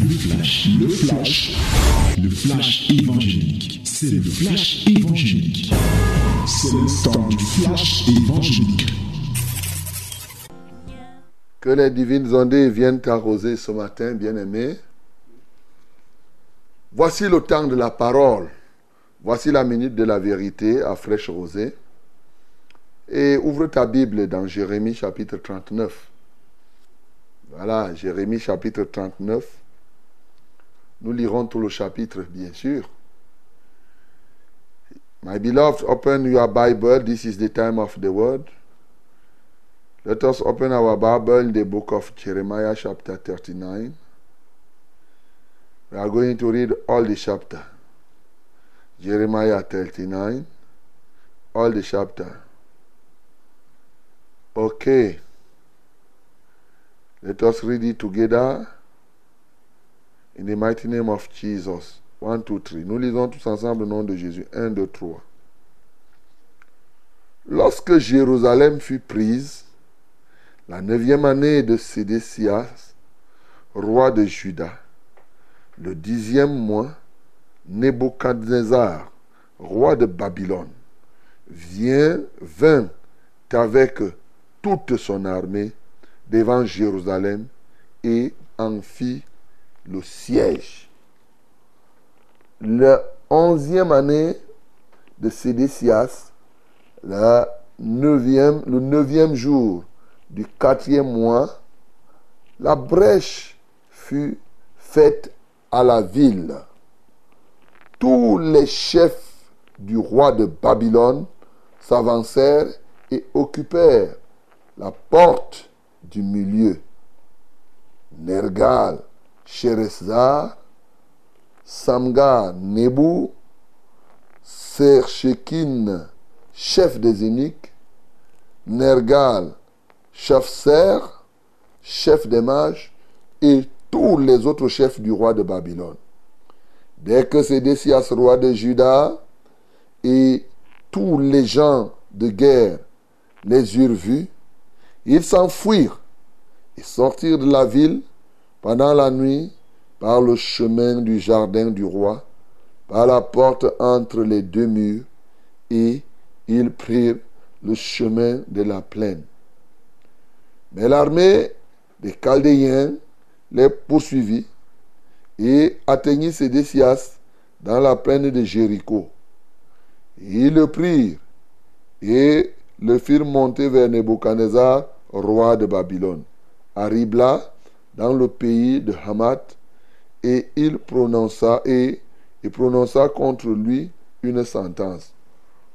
Le flash, le flash, le flash évangélique. C'est le flash évangélique. C'est le temps du flash évangélique. Que les divines ondées viennent t'arroser ce matin, bien-aimé. Voici le temps de la parole. Voici la minute de la vérité à fraîche rosée. Et ouvre ta Bible dans Jérémie chapitre 39. Voilà, Jérémie chapitre 39. Nous lirons tout le chapitre, bien sûr. My beloved, open your Bible. This is the time of the word. Let us open our Bible in the book of Jeremiah, chapter 39. We are going to read all the chapter. Jeremiah 39, all the chapter. Okay. Let us read it together in the mighty name of Jesus. 1, 2, 3. Nous lisons tous ensemble le nom de Jésus. 1, 2, 3. Lorsque Jérusalem fut prise, la neuvième année de Sédécias, roi de Juda, le dixième mois, Nebuchadnezzar, roi de Babylone, vient, vint avec toute son armée devant Jérusalem et en fit le siège. La onzième année de Sédécias, le neuvième jour du quatrième mois, la brèche fut faite à la ville. Tous les chefs du roi de Babylone s'avancèrent et occupèrent la porte du milieu. Nergal, Sherezar, Samgar, Nebu, Serchekin, chef des eunuques, Nergal, Shafser, chef des mages, et tous les autres chefs du roi de Babylone. Dès que Sédécias, roi de Juda, et tous les gens de guerre les eurent vus, ils s'enfuirent et sortirent de la ville pendant la nuit par le chemin du jardin du roi, par la porte entre les deux murs, et ils prirent le chemin de la plaine. Mais l'armée des Chaldéens les poursuivit et atteignit Sédécias dans la plaine de Jéricho. Ils le prirent et le firent monter vers Nebuchadnezzar, roi de Babylone, à Ribla, dans le pays de Hamath, et il prononça et il prononça contre lui une sentence.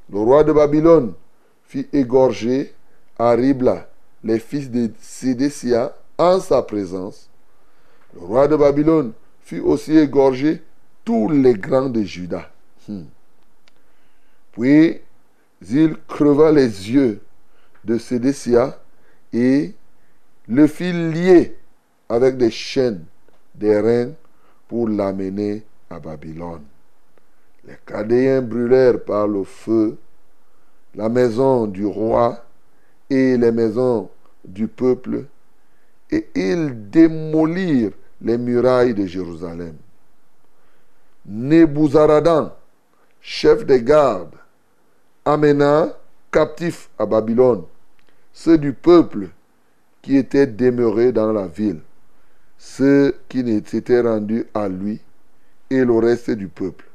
Le roi de Babylone fit égorger à Ribla les fils de Sédécia en sa présence. Le roi de Babylone fit aussi égorger tous les grands de Juda. Hmm. Puis il creva les yeux de Sédécia et le fit lier avec des chaînes des reins pour l'amener à Babylone. Les Cadéens brûlèrent par le feu la maison du roi et les maisons du peuple, et ils démolirent les murailles de Jérusalem. Nebuzaradan, chef des gardes, amena captifs à Babylone ceux du peuple qui étaient demeurés dans la ville, ceux qui s'étaient rendus à lui et le reste du peuple.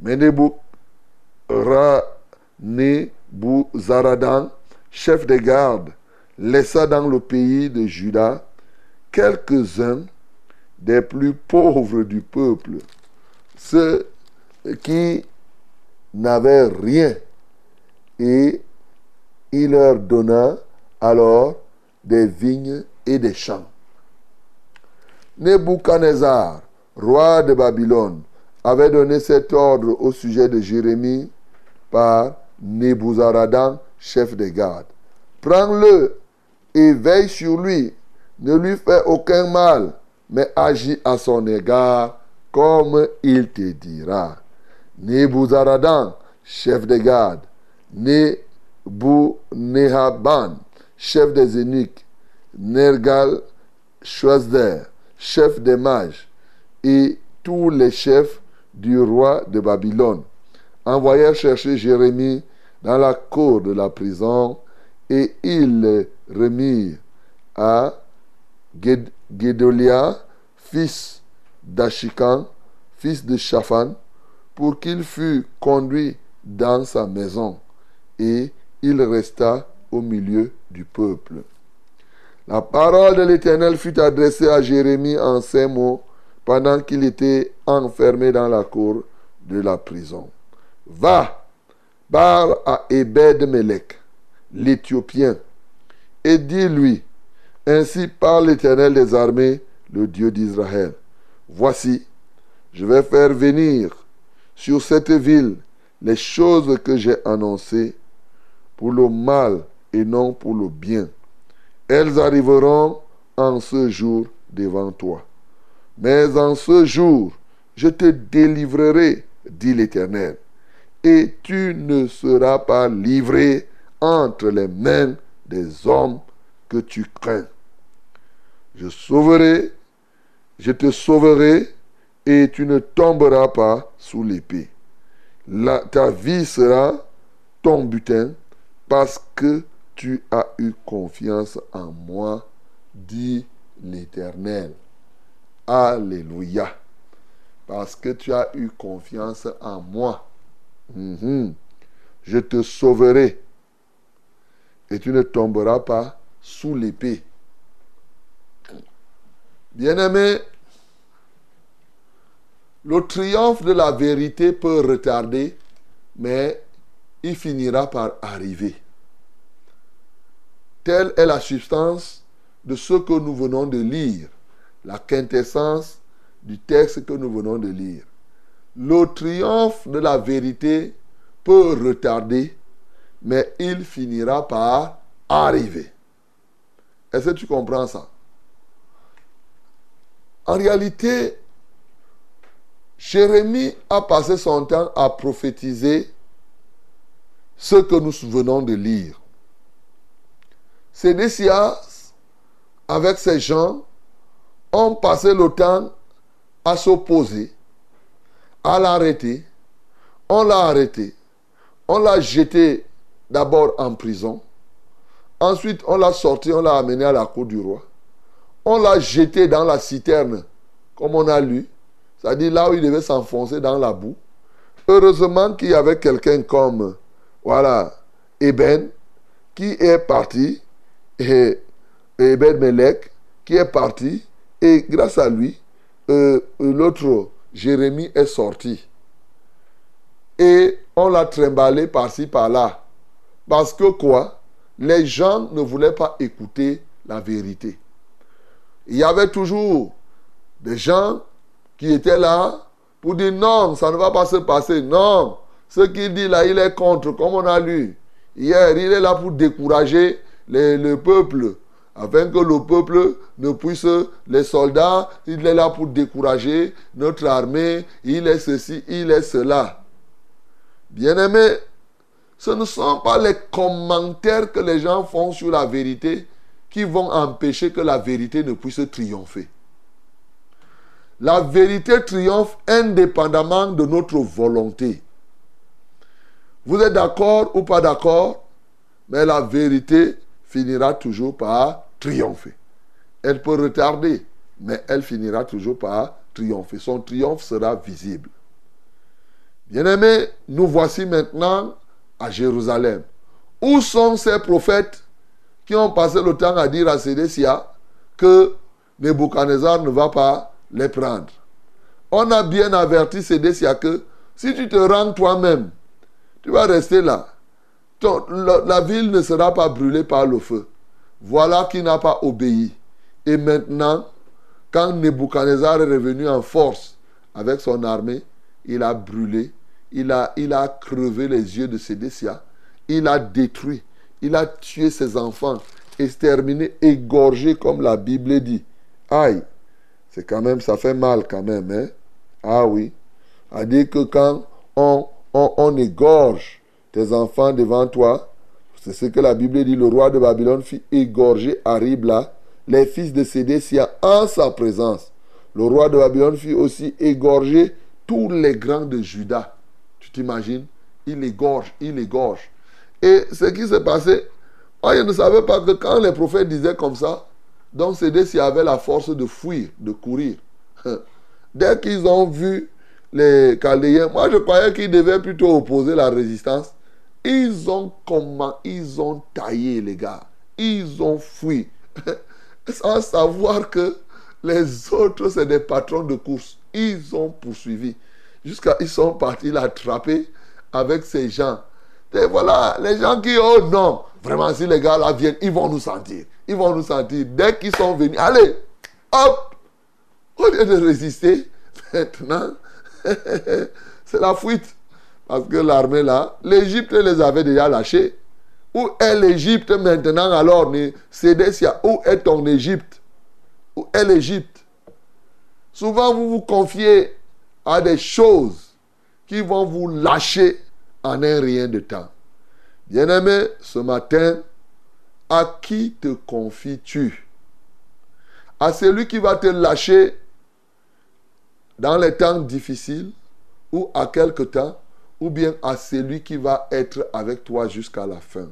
Mais Nebuzaradan, chef des gardes, laissa dans le pays de Juda quelques-uns des plus pauvres du peuple, ceux qui n'avaient rien, et il leur donna alors des vignes et des champs. Nebuchadnezzar, roi de Babylone, avait donné cet ordre au sujet de Jérémie par Nebuzaradan, chef des gardes. Prends-le et veille sur lui. Ne lui fais aucun mal, mais agis à son égard comme il te dira. Nebuzaradan, chef des gardes, Nehaban, chef des eunuques, Nergal Shwazder, chef des mages, et tous les chefs du roi de Babylone envoyèrent chercher Jérémie dans la cour de la prison et ils le remirent à Guédolia, fils d'Achikan, fils de Shaphan, pour qu'il fût conduit dans sa maison, et il resta au milieu du peuple. La parole de l'Éternel fut adressée à Jérémie en ces mots pendant qu'il était enfermé dans la cour de la prison. Va, parle à Ebed-Melech, l'Éthiopien, et dis-lui, ainsi parle l'Éternel des armées, le Dieu d'Israël. Voici, je vais faire venir sur cette ville les choses que j'ai annoncées pour le mal et non pour le bien. Elles arriveront en ce jour devant toi. Mais en ce jour, je te délivrerai, dit l'Éternel, et tu ne seras pas livré entre les mains des hommes que tu crains. Je sauverai, je te sauverai, et tu ne tomberas pas sous l'épée. ta vie sera ton butin parce que tu as eu confiance en moi, dit l'Éternel. Alléluia. Parce que tu as eu confiance en moi. Mhm. Je te sauverai et tu ne tomberas pas sous l'épée. Bien-aimé, le triomphe de la vérité peut retarder, mais il finira par arriver. Telle est la substance de ce que nous venons de lire, la quintessence du texte que nous venons de lire. Le triomphe de la vérité peut retarder, mais il finira par arriver. Est-ce que tu comprends ça? En réalité, Jérémie a passé son temps à prophétiser ce que nous venons de lire. Sédécias, avec ses gens, ont passé le temps à s'opposer, à l'arrêter. On l'a arrêté. On l'a jeté d'abord en prison. Ensuite, on l'a sorti, on l'a amené à la cour du roi. On l'a jeté dans la citerne, comme on a lu. C'est-à-dire là où il devait s'enfoncer dans la boue. Heureusement qu'il y avait quelqu'un comme, voilà, Eben, qui est parti, et Eben Melech, qui est parti, et grâce à lui, euh, l'autre, Jérémie, est sorti. Et on l'a trimballé par-ci, par-là. Parce que quoi? Les gens ne voulaient pas écouter la vérité. Il y avait toujours des gens qui étaient là pour dire non, ça ne va pas se passer. Non, ce qu'il dit là, il est contre, comme on a lu. Hier, il est là pour décourager le peuple, afin que le peuple ne puisse, les soldats, il est là pour décourager notre armée, il est ceci, il est cela. Bien-aimé, ce ne sont pas les commentaires que les gens font sur la vérité qui vont empêcher que la vérité ne puisse triompher. La vérité triomphe indépendamment de notre volonté. Vous êtes d'accord ou pas d'accord, mais la vérité finira toujours par triompher. Elle peut retarder, mais elle finira toujours par triompher. Son triomphe sera visible. Bien-aimés, nous voici maintenant à Jérusalem. Où sont ces prophètes qui ont passé le temps à dire à Sédécia que Nebuchadnezzar ne va pas les prendre. On a bien averti Sédécia que si tu te rends toi-même, tu vas rester là. La, ville ne sera pas brûlée par le feu. Voilà qui n'a pas obéi. Et maintenant, quand Nebuchadnezzar est revenu en force avec son armée, il a brûlé, il a, crevé les yeux de Sédécia, il a détruit, il a tué ses enfants, exterminé, égorgé comme la Bible dit. Aïe, c'est quand même, ça fait mal quand même. Hein? Ah oui. À dire que quand on, on, égorge tes enfants devant toi, c'est ce que la Bible dit, le roi de Babylone fit égorger à Ribla les fils de Sédécia en sa présence. Le roi de Babylone fit aussi égorger tous les grands de Juda. Tu t'imagines? Il égorge, il égorge. Et ce qui s'est passé, moi, je ne savais pas que quand les prophètes disaient comme ça, donc y avait la force de fuir, de courir. Dès qu'ils ont vu les Chaldéens, moi je croyais qu'ils devaient plutôt opposer la résistance. Ils ont comment Ils ont taillé les gars. Ils ont fui. Sans savoir que les autres, c'est des patrons de course. Ils ont poursuivi. Jusqu'à ils sont partis l'attraper avec ces gens. Et voilà, les gens qui, oh non, vraiment, si les gars là viennent, ils vont nous sentir. Ils vont nous sentir. Dès qu'ils sont venus, allez, hop, au lieu de résister, maintenant, c'est la fuite. Parce que l'armée là, l'Égypte les avait déjà lâchés. Où est l'Égypte maintenant alors Sédécia, où est ton Égypte? Où est l'Égypte? Souvent vous vous confiez à des choses qui vont vous lâcher en un rien de temps. Bien-aimé, ce matin, à qui te confies-tu? À celui qui va te lâcher dans les temps difficiles ou à quelque temps, ou bien à celui qui va être avec toi jusqu'à la fin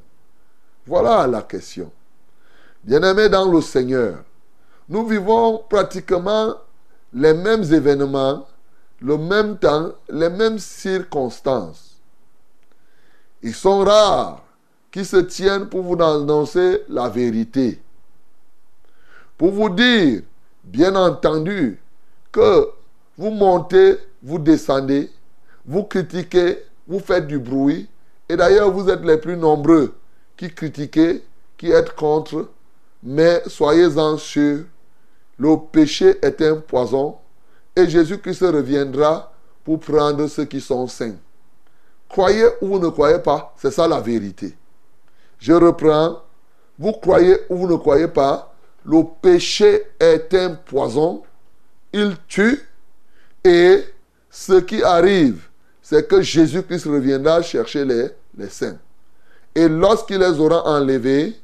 Voilà la question. Bien-aimé dans le Seigneur, nous vivons pratiquement les mêmes événements, le même temps, les mêmes circonstances. Ils sont rares qui se tiennent pour vous annoncer la vérité. Pour vous dire, bien entendu, que vous montez, vous descendez, vous critiquez, vous faites du bruit. Et d'ailleurs, vous êtes les plus nombreux qui critiquez, qui êtes contre. Mais soyez-en sûrs, le péché est un poison et Jésus-Christ reviendra pour prendre ceux qui sont saints. Croyez ou vous ne croyez pas, c'est ça la vérité. Je reprends. Vous croyez ou vous ne croyez pas, le péché est un poison. Il tue. Et ce qui arrive, c'est que Jésus-Christ reviendra chercher les, les saints. Et lorsqu'il les aura enlevés,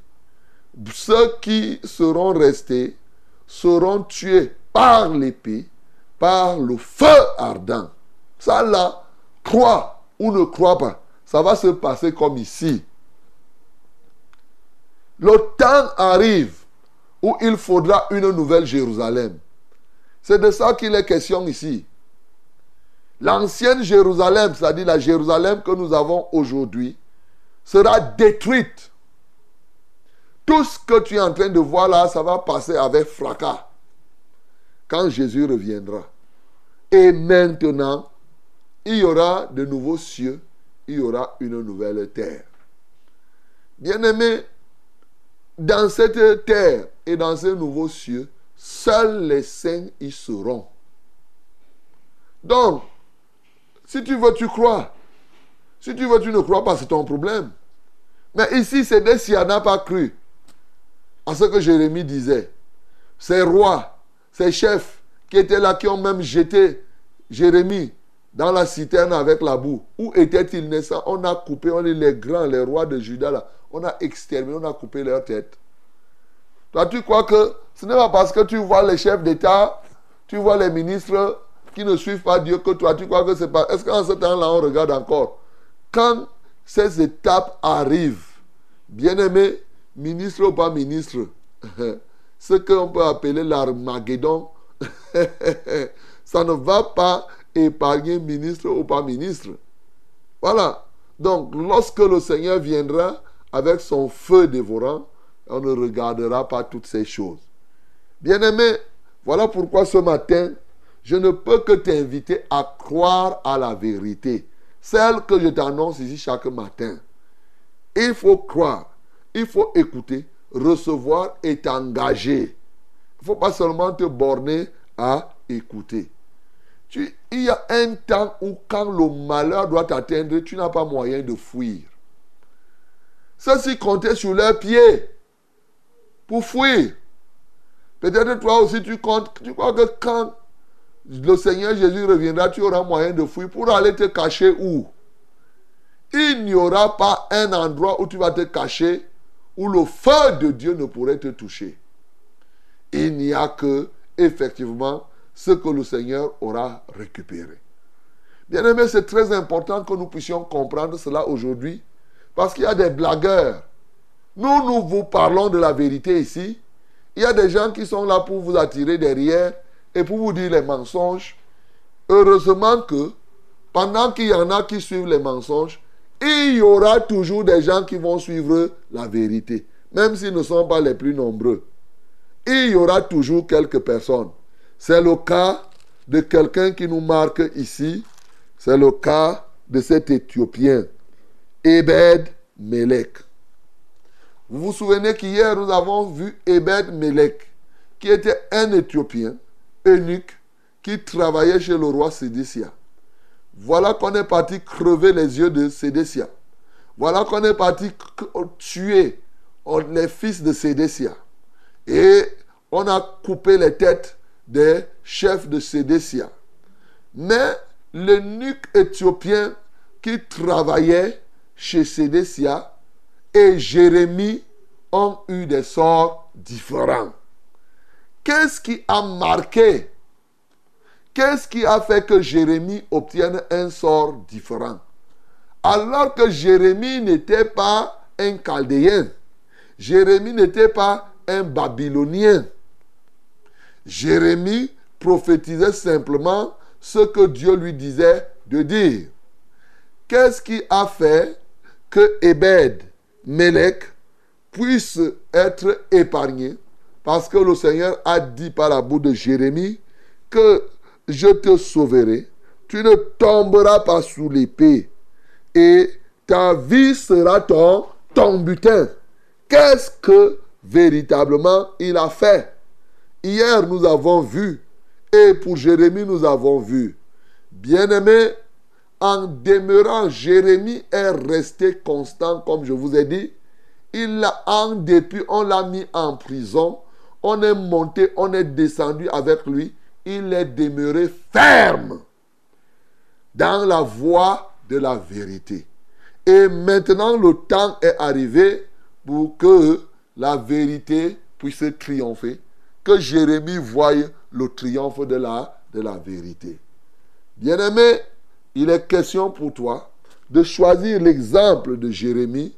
ceux qui seront restés seront tués par l'épée, par le feu ardent. Ça là, crois ou ne crois pas, ça va se passer comme ici. Le temps arrive où il faudra une nouvelle Jérusalem. C'est de ça qu'il est question ici. L'ancienne Jérusalem, c'est-à-dire la Jérusalem que nous avons aujourd'hui, sera détruite. Tout ce que tu es en train de voir là, ça va passer avec fracas quand Jésus reviendra. Et maintenant, il y aura de nouveaux cieux, il y aura une nouvelle terre. Bien-aimés, dans cette terre et dans ces nouveaux cieux, seuls les saints y seront. Donc, si tu veux, tu crois. Si tu veux, tu ne crois pas, c'est ton problème. Mais ici, c'est des s'il n'a pas cru à ce que Jérémie disait. Ces rois, ces chefs qui étaient là, qui ont même jeté Jérémie dans la citerne avec la boue. Où était-il naissant On a coupé, on est les grands, les rois de Juda là. On a exterminé, on a coupé leur tête. Toi, tu crois que ce n'est pas parce que tu vois les chefs d'État, tu vois les ministres qui ne suivent pas Dieu que toi, tu crois que c'est pas. Est-ce qu'en ce temps-là, on regarde encore Quand ces étapes arrivent, bien-aimé, ministre ou pas ministre, ce qu'on peut appeler l'Armageddon, ça ne va pas épargner ministre ou pas ministre. Voilà. Donc, lorsque le Seigneur viendra avec son feu dévorant, on ne regardera pas toutes ces choses. Bien-aimé, voilà pourquoi ce matin, je ne peux que t'inviter à croire à la vérité, celle que je t'annonce ici chaque matin. Il faut croire, il faut écouter, recevoir et t'engager. Il ne faut pas seulement te borner à écouter. Il y a un temps où quand le malheur doit t'atteindre, tu n'as pas moyen de fuir. Ceux-ci comptaient sur leurs pieds pour fuir. Peut-être toi aussi tu comptes, tu crois que quand le Seigneur Jésus reviendra, tu auras moyen de fuir pour aller te cacher où? Il n'y aura pas un endroit où tu vas te cacher où le feu de Dieu ne pourrait te toucher. Il n'y a que, effectivement, ce que le Seigneur aura récupéré. Bien aimé, c'est très important que nous puissions comprendre cela aujourd'hui, parce qu'il y a des blagueurs. Nous, nous vous parlons de la vérité ici. Il y a des gens qui sont là pour vous attirer derrière et pour vous dire les mensonges. Heureusement que pendant qu'il y en a qui suivent les mensonges, il y aura toujours des gens qui vont suivre la vérité, même s'ils ne sont pas les plus nombreux. Il y aura toujours quelques personnes. C'est le cas de quelqu'un qui nous marque ici. C'est le cas de cet Éthiopien, Ebed Melech. Vous vous souvenez qu'hier nous avons vu Ebed Melech, qui était un Éthiopien, qui travaillait chez le roi Sédécia. Voilà qu'on est parti crever les yeux de Sédécia. Voilà qu'on est parti tuer les fils de Sédécia. Et on a coupé les têtes des chefs de Sédécia. Mais le nuque éthiopien qui travaillait chez Sédécia et Jérémie ont eu des sorts différents. Qu'est-ce qui a marqué? Qu'est-ce qui a fait que Jérémie obtienne un sort différent? Alors que Jérémie n'était pas un Chaldéen, Jérémie n'était pas un Babylonien. Jérémie prophétisait simplement ce que Dieu lui disait de dire. Qu'est-ce qui a fait que Ebed, Melech, puisse être épargné? Parce que le Seigneur a dit par la bouche de Jérémie que je te sauverai, tu ne tomberas pas sous l'épée, et ta vie sera ton, ton butin. Qu'est-ce que véritablement il a fait? Hier, nous avons vu, et pour Jérémie, nous avons vu. Bien-aimé, en demeurant, Jérémie est resté constant, comme je vous ai dit. Il l'a en dépit, on l'a mis en prison. On est monté, on est descendu avec lui il est demeuré ferme dans la voie de la vérité. Et maintenant, le temps est arrivé pour que la vérité puisse triompher, que Jérémie voie le triomphe de la, vérité. Bien-aimé, il est question pour toi de choisir l'exemple de Jérémie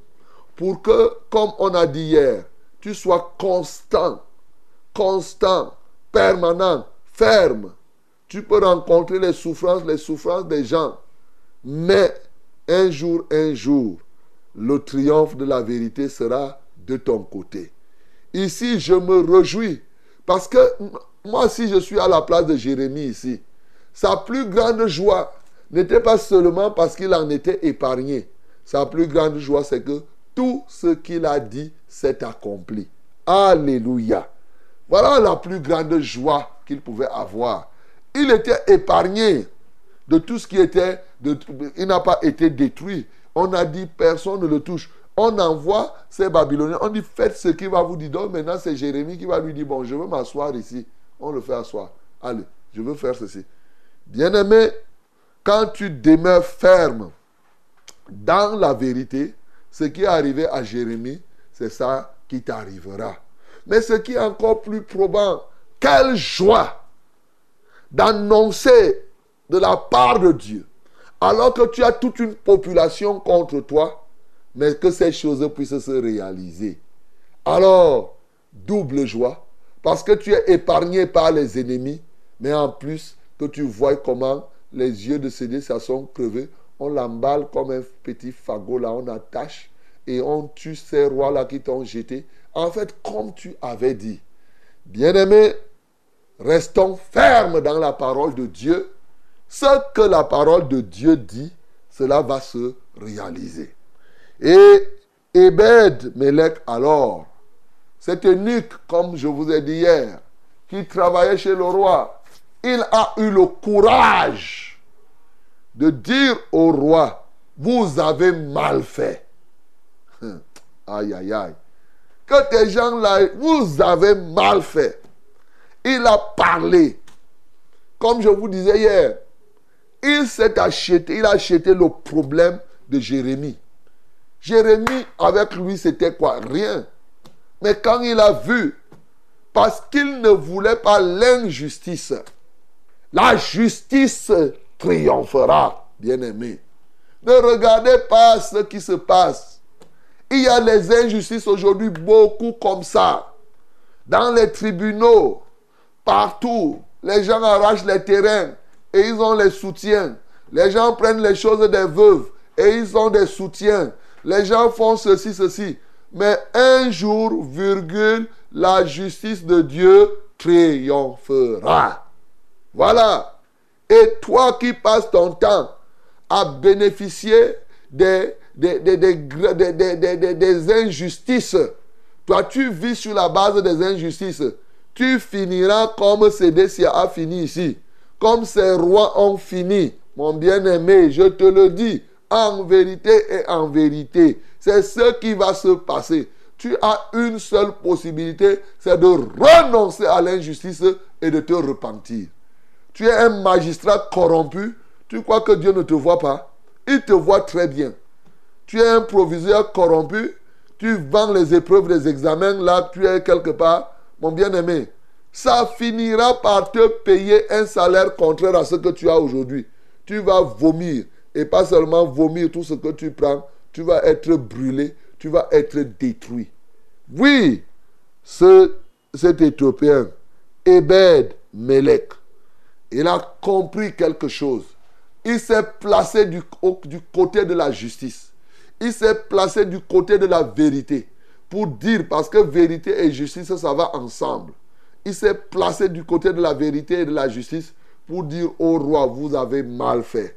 pour que, comme on a dit hier, tu sois constant, constant, permanent ferme. Tu peux rencontrer les souffrances, les souffrances des gens. Mais un jour, un jour, le triomphe de la vérité sera de ton côté. Ici, je me réjouis parce que moi, si je suis à la place de Jérémie ici, sa plus grande joie n'était pas seulement parce qu'il en était épargné. Sa plus grande joie, c'est que tout ce qu'il a dit s'est accompli. Alléluia. Voilà la plus grande joie qu'il pouvait avoir. Il était épargné de tout ce qui était... il n'a pas été détruit. On a dit personne ne le touche. On envoie ces Babyloniens. On dit faites ce qu'il va vous dire. Donc maintenant c'est Jérémie qui va lui dire bon je veux m'asseoir ici. On le fait asseoir. Allez, je veux faire ceci. Bien-aimé, quand tu demeures ferme dans la vérité, ce qui est arrivé à Jérémie, c'est ça qui t'arrivera. Mais ce qui est encore plus probant, quelle joie d'annoncer de la part de Dieu, alors que tu as toute une population contre toi, mais que ces choses puissent se réaliser. Alors, double joie, parce que tu es épargné par les ennemis, mais en plus que tu vois comment les yeux de Sédécia sont crevés, on l'emballe comme un petit fagot là, on attache et on tue ces rois-là qui t'ont jeté. En fait, comme tu avais dit, bien-aimé, restons fermes dans la parole de Dieu. Ce que la parole de Dieu dit, cela va se réaliser. Et Ebed Melech alors, cet eunuque, comme je vous ai dit hier, qui travaillait chez le roi, il a eu le courage de dire au roi, vous avez mal fait. Aïe, aïe, aïe. Que ces gens-là, vous avez mal fait. Il a parlé. Comme je vous disais hier, il s'est acheté, il a acheté le problème de Jérémie. Jérémie, avec lui, c'était quoi? Rien. Mais quand il a vu, parce qu'il ne voulait pas l'injustice, la justice triomphera, bien-aimé. Ne regardez pas ce qui se passe. Il y a les injustices aujourd'hui, beaucoup comme ça. Dans les tribunaux, partout, les gens arrachent les terrains et ils ont les soutiens. Les gens prennent les choses des veuves et ils ont des soutiens. Les gens font ceci, ceci. Mais un jour, virgule, la justice de Dieu triomphera. Voilà. Et toi qui passes ton temps à bénéficier des, des, des, des, injustices, toi tu vis sur la base des injustices, tu finiras comme Sédécia a fini ici, comme ces rois ont fini. Mon bien-aimé, je te le dis, en vérité et en vérité, c'est ce qui va se passer. Tu as une seule possibilité, c'est de renoncer à l'injustice et de te repentir. Tu es un magistrat corrompu, tu crois que Dieu ne te voit pas Il te voit très bien. Tu es un proviseur corrompu, tu vends les épreuves des examens, là tu es quelque part, mon bien-aimé. Ça finira par te payer un salaire contraire à ce que tu as aujourd'hui. Tu vas vomir. Et pas seulement vomir tout ce que tu prends, tu vas être brûlé, tu vas être détruit. Oui, ce, cet Éthiopien, Ebed Melech, il a compris quelque chose. Il s'est placé du côté de la justice. Il s'est placé du côté de la vérité. Pour dire, parce que vérité et justice, ça va ensemble. Il s'est placé du côté de la vérité et de la justice pour dire au roi, vous avez mal fait.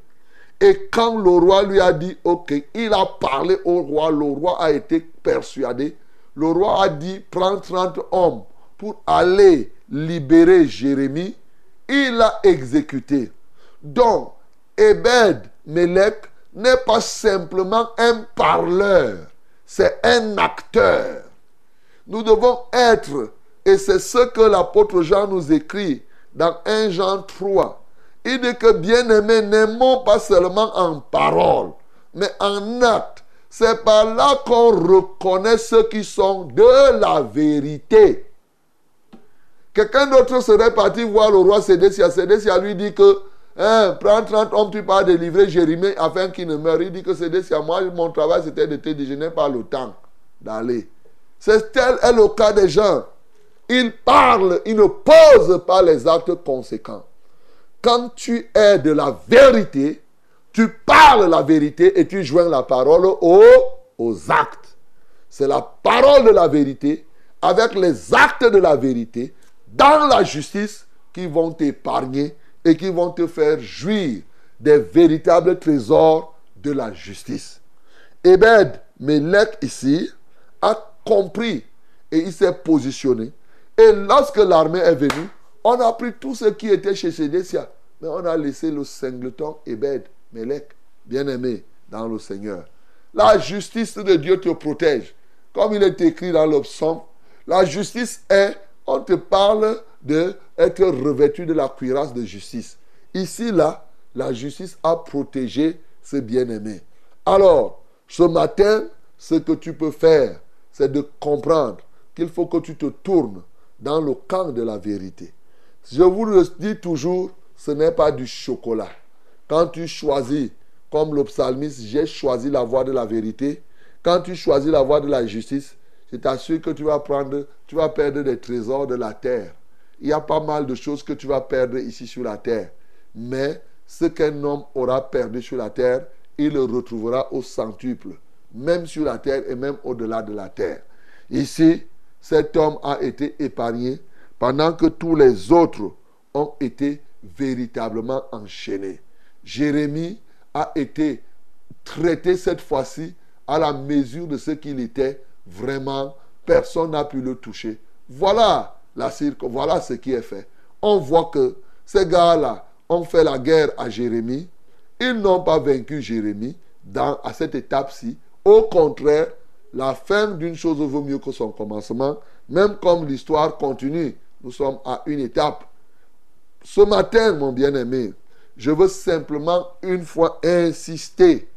Et quand le roi lui a dit, ok, il a parlé au roi, le roi a été persuadé. Le roi a dit, prends 30 hommes pour aller libérer Jérémie. Il a exécuté. Donc, Ebed Melech n'est pas simplement un parleur, c'est un acteur. Nous devons être, et c'est ce que l'apôtre Jean nous écrit dans 1 Jean 3, il dit que bien-aimés, n'aimons pas seulement en parole, mais en acte. C'est par là qu'on reconnaît ceux qui sont de la vérité. Quelqu'un d'autre serait parti voir le roi Sédécia. Sédécia lui dit que hein, prends 30 hommes, tu pars délivrer Jérémie afin qu'il ne meure. Il dit que Sédécia, moi, mon travail c'était de te n'ai pas le temps d'aller. C'est tel est le cas des gens. Ils parlent, ils ne posent pas les actes conséquents quand tu es de la vérité, tu parles la vérité et tu joins la parole aux, aux actes. C'est la parole de la vérité avec les actes de la vérité dans la justice qui vont t'épargner et qui vont te faire jouir des véritables trésors de la justice. Ebed Melech ici a compris et il s'est positionné. Et lorsque l'armée est venue, on a pris tout ce qui était chez Sédécia, mais on a laissé le singleton Ebed, Melech, bien-aimé dans le Seigneur. La justice de Dieu te protège. Comme il est écrit dans le psaume, la justice est, on te parle de être revêtu de la cuirasse de justice. Ici, là, la justice a protégé ce bien-aimé. Alors, ce matin, ce que tu peux faire, c'est de comprendre qu'il faut que tu te tournes dans le camp de la vérité. Je vous le dis toujours, ce n'est pas du chocolat. Quand tu choisis, comme le psalmiste, j'ai choisi la voie de la vérité. Quand tu choisis la voie de la justice, je t'assure que tu vas prendre, tu vas perdre des trésors de la terre. Il y a pas mal de choses que tu vas perdre ici sur la terre. Mais ce qu'un homme aura perdu sur la terre, il le retrouvera au centuple, même sur la terre et même au-delà de la terre. Ici, cet homme a été épargné pendant que tous les autres ont été véritablement enchaîné. Jérémie a été traité cette fois-ci à la mesure de ce qu'il était vraiment. Personne n'a pu le toucher. Voilà la voilà ce qui est fait. On voit que ces gars-là ont fait la guerre à Jérémie. Ils n'ont pas vaincu Jérémie dans, à cette étape-ci. Au contraire, la fin d'une chose vaut mieux que son commencement. Même comme l'histoire continue, nous sommes à une étape. Ce matin, mon bien-aimé, je veux simplement une fois insister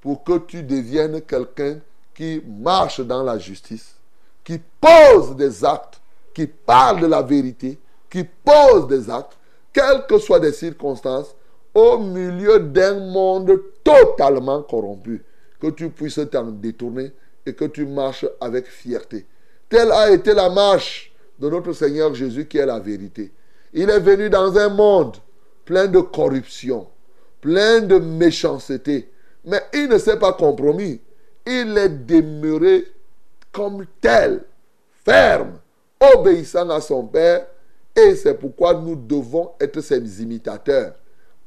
pour que tu deviennes quelqu'un qui marche dans la justice, qui pose des actes, qui parle de la vérité, qui pose des actes, quelles que soient les circonstances, au milieu d'un monde totalement corrompu, que tu puisses t'en détourner et que tu marches avec fierté. Telle a été la marche de notre Seigneur Jésus qui est la vérité. Il est venu dans un monde plein de corruption, plein de méchanceté, mais il ne s'est pas compromis. Il est demeuré comme tel, ferme, obéissant à son Père, et c'est pourquoi nous devons être ses imitateurs.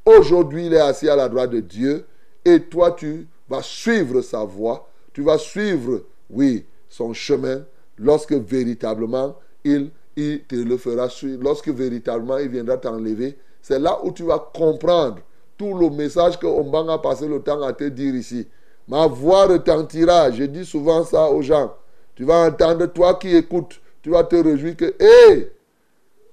Aujourd'hui, il est assis à la droite de Dieu, et toi, tu vas suivre sa voie, tu vas suivre, oui, son chemin, lorsque véritablement il, il te le fera suivre, lorsque véritablement il viendra t'enlever, c'est là où tu vas comprendre tout le message que Omban a passé le temps à te dire ici. Ma voix retentira. Je dis souvent ça aux gens. Tu vas entendre, toi qui écoutes, tu vas te réjouir que, hé,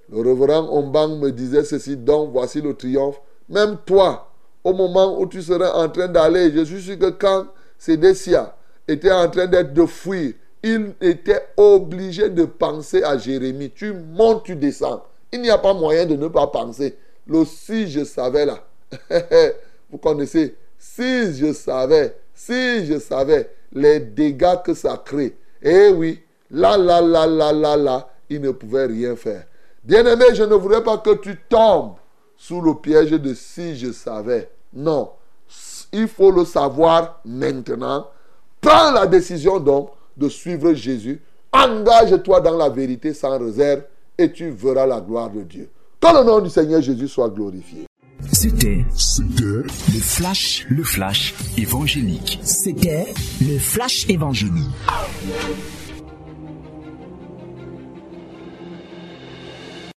le révérend Ombang me disait ceci, donc voici le triomphe. Même toi, au moment où tu serais en train d'aller, je suis sûr que quand Sédécia était en train d'être de fuir, il était obligé de penser à Jérémie. Tu montes, tu descends. Il n'y a pas moyen de ne pas penser. Le si je savais là. Vous connaissez Si je savais, si je savais les dégâts que ça crée. Eh oui, là, là, là, là, là, là, il ne pouvait rien faire. Bien-aimé, je ne voudrais pas que tu tombes sous le piège de si je savais. Non, il faut le savoir maintenant. Prends la décision donc de suivre Jésus. Engage-toi dans la vérité sans réserve et tu verras la gloire de Dieu. Que le nom du Seigneur Jésus soit glorifié. C'était le flash, le flash évangélique. C'était le flash évangélique.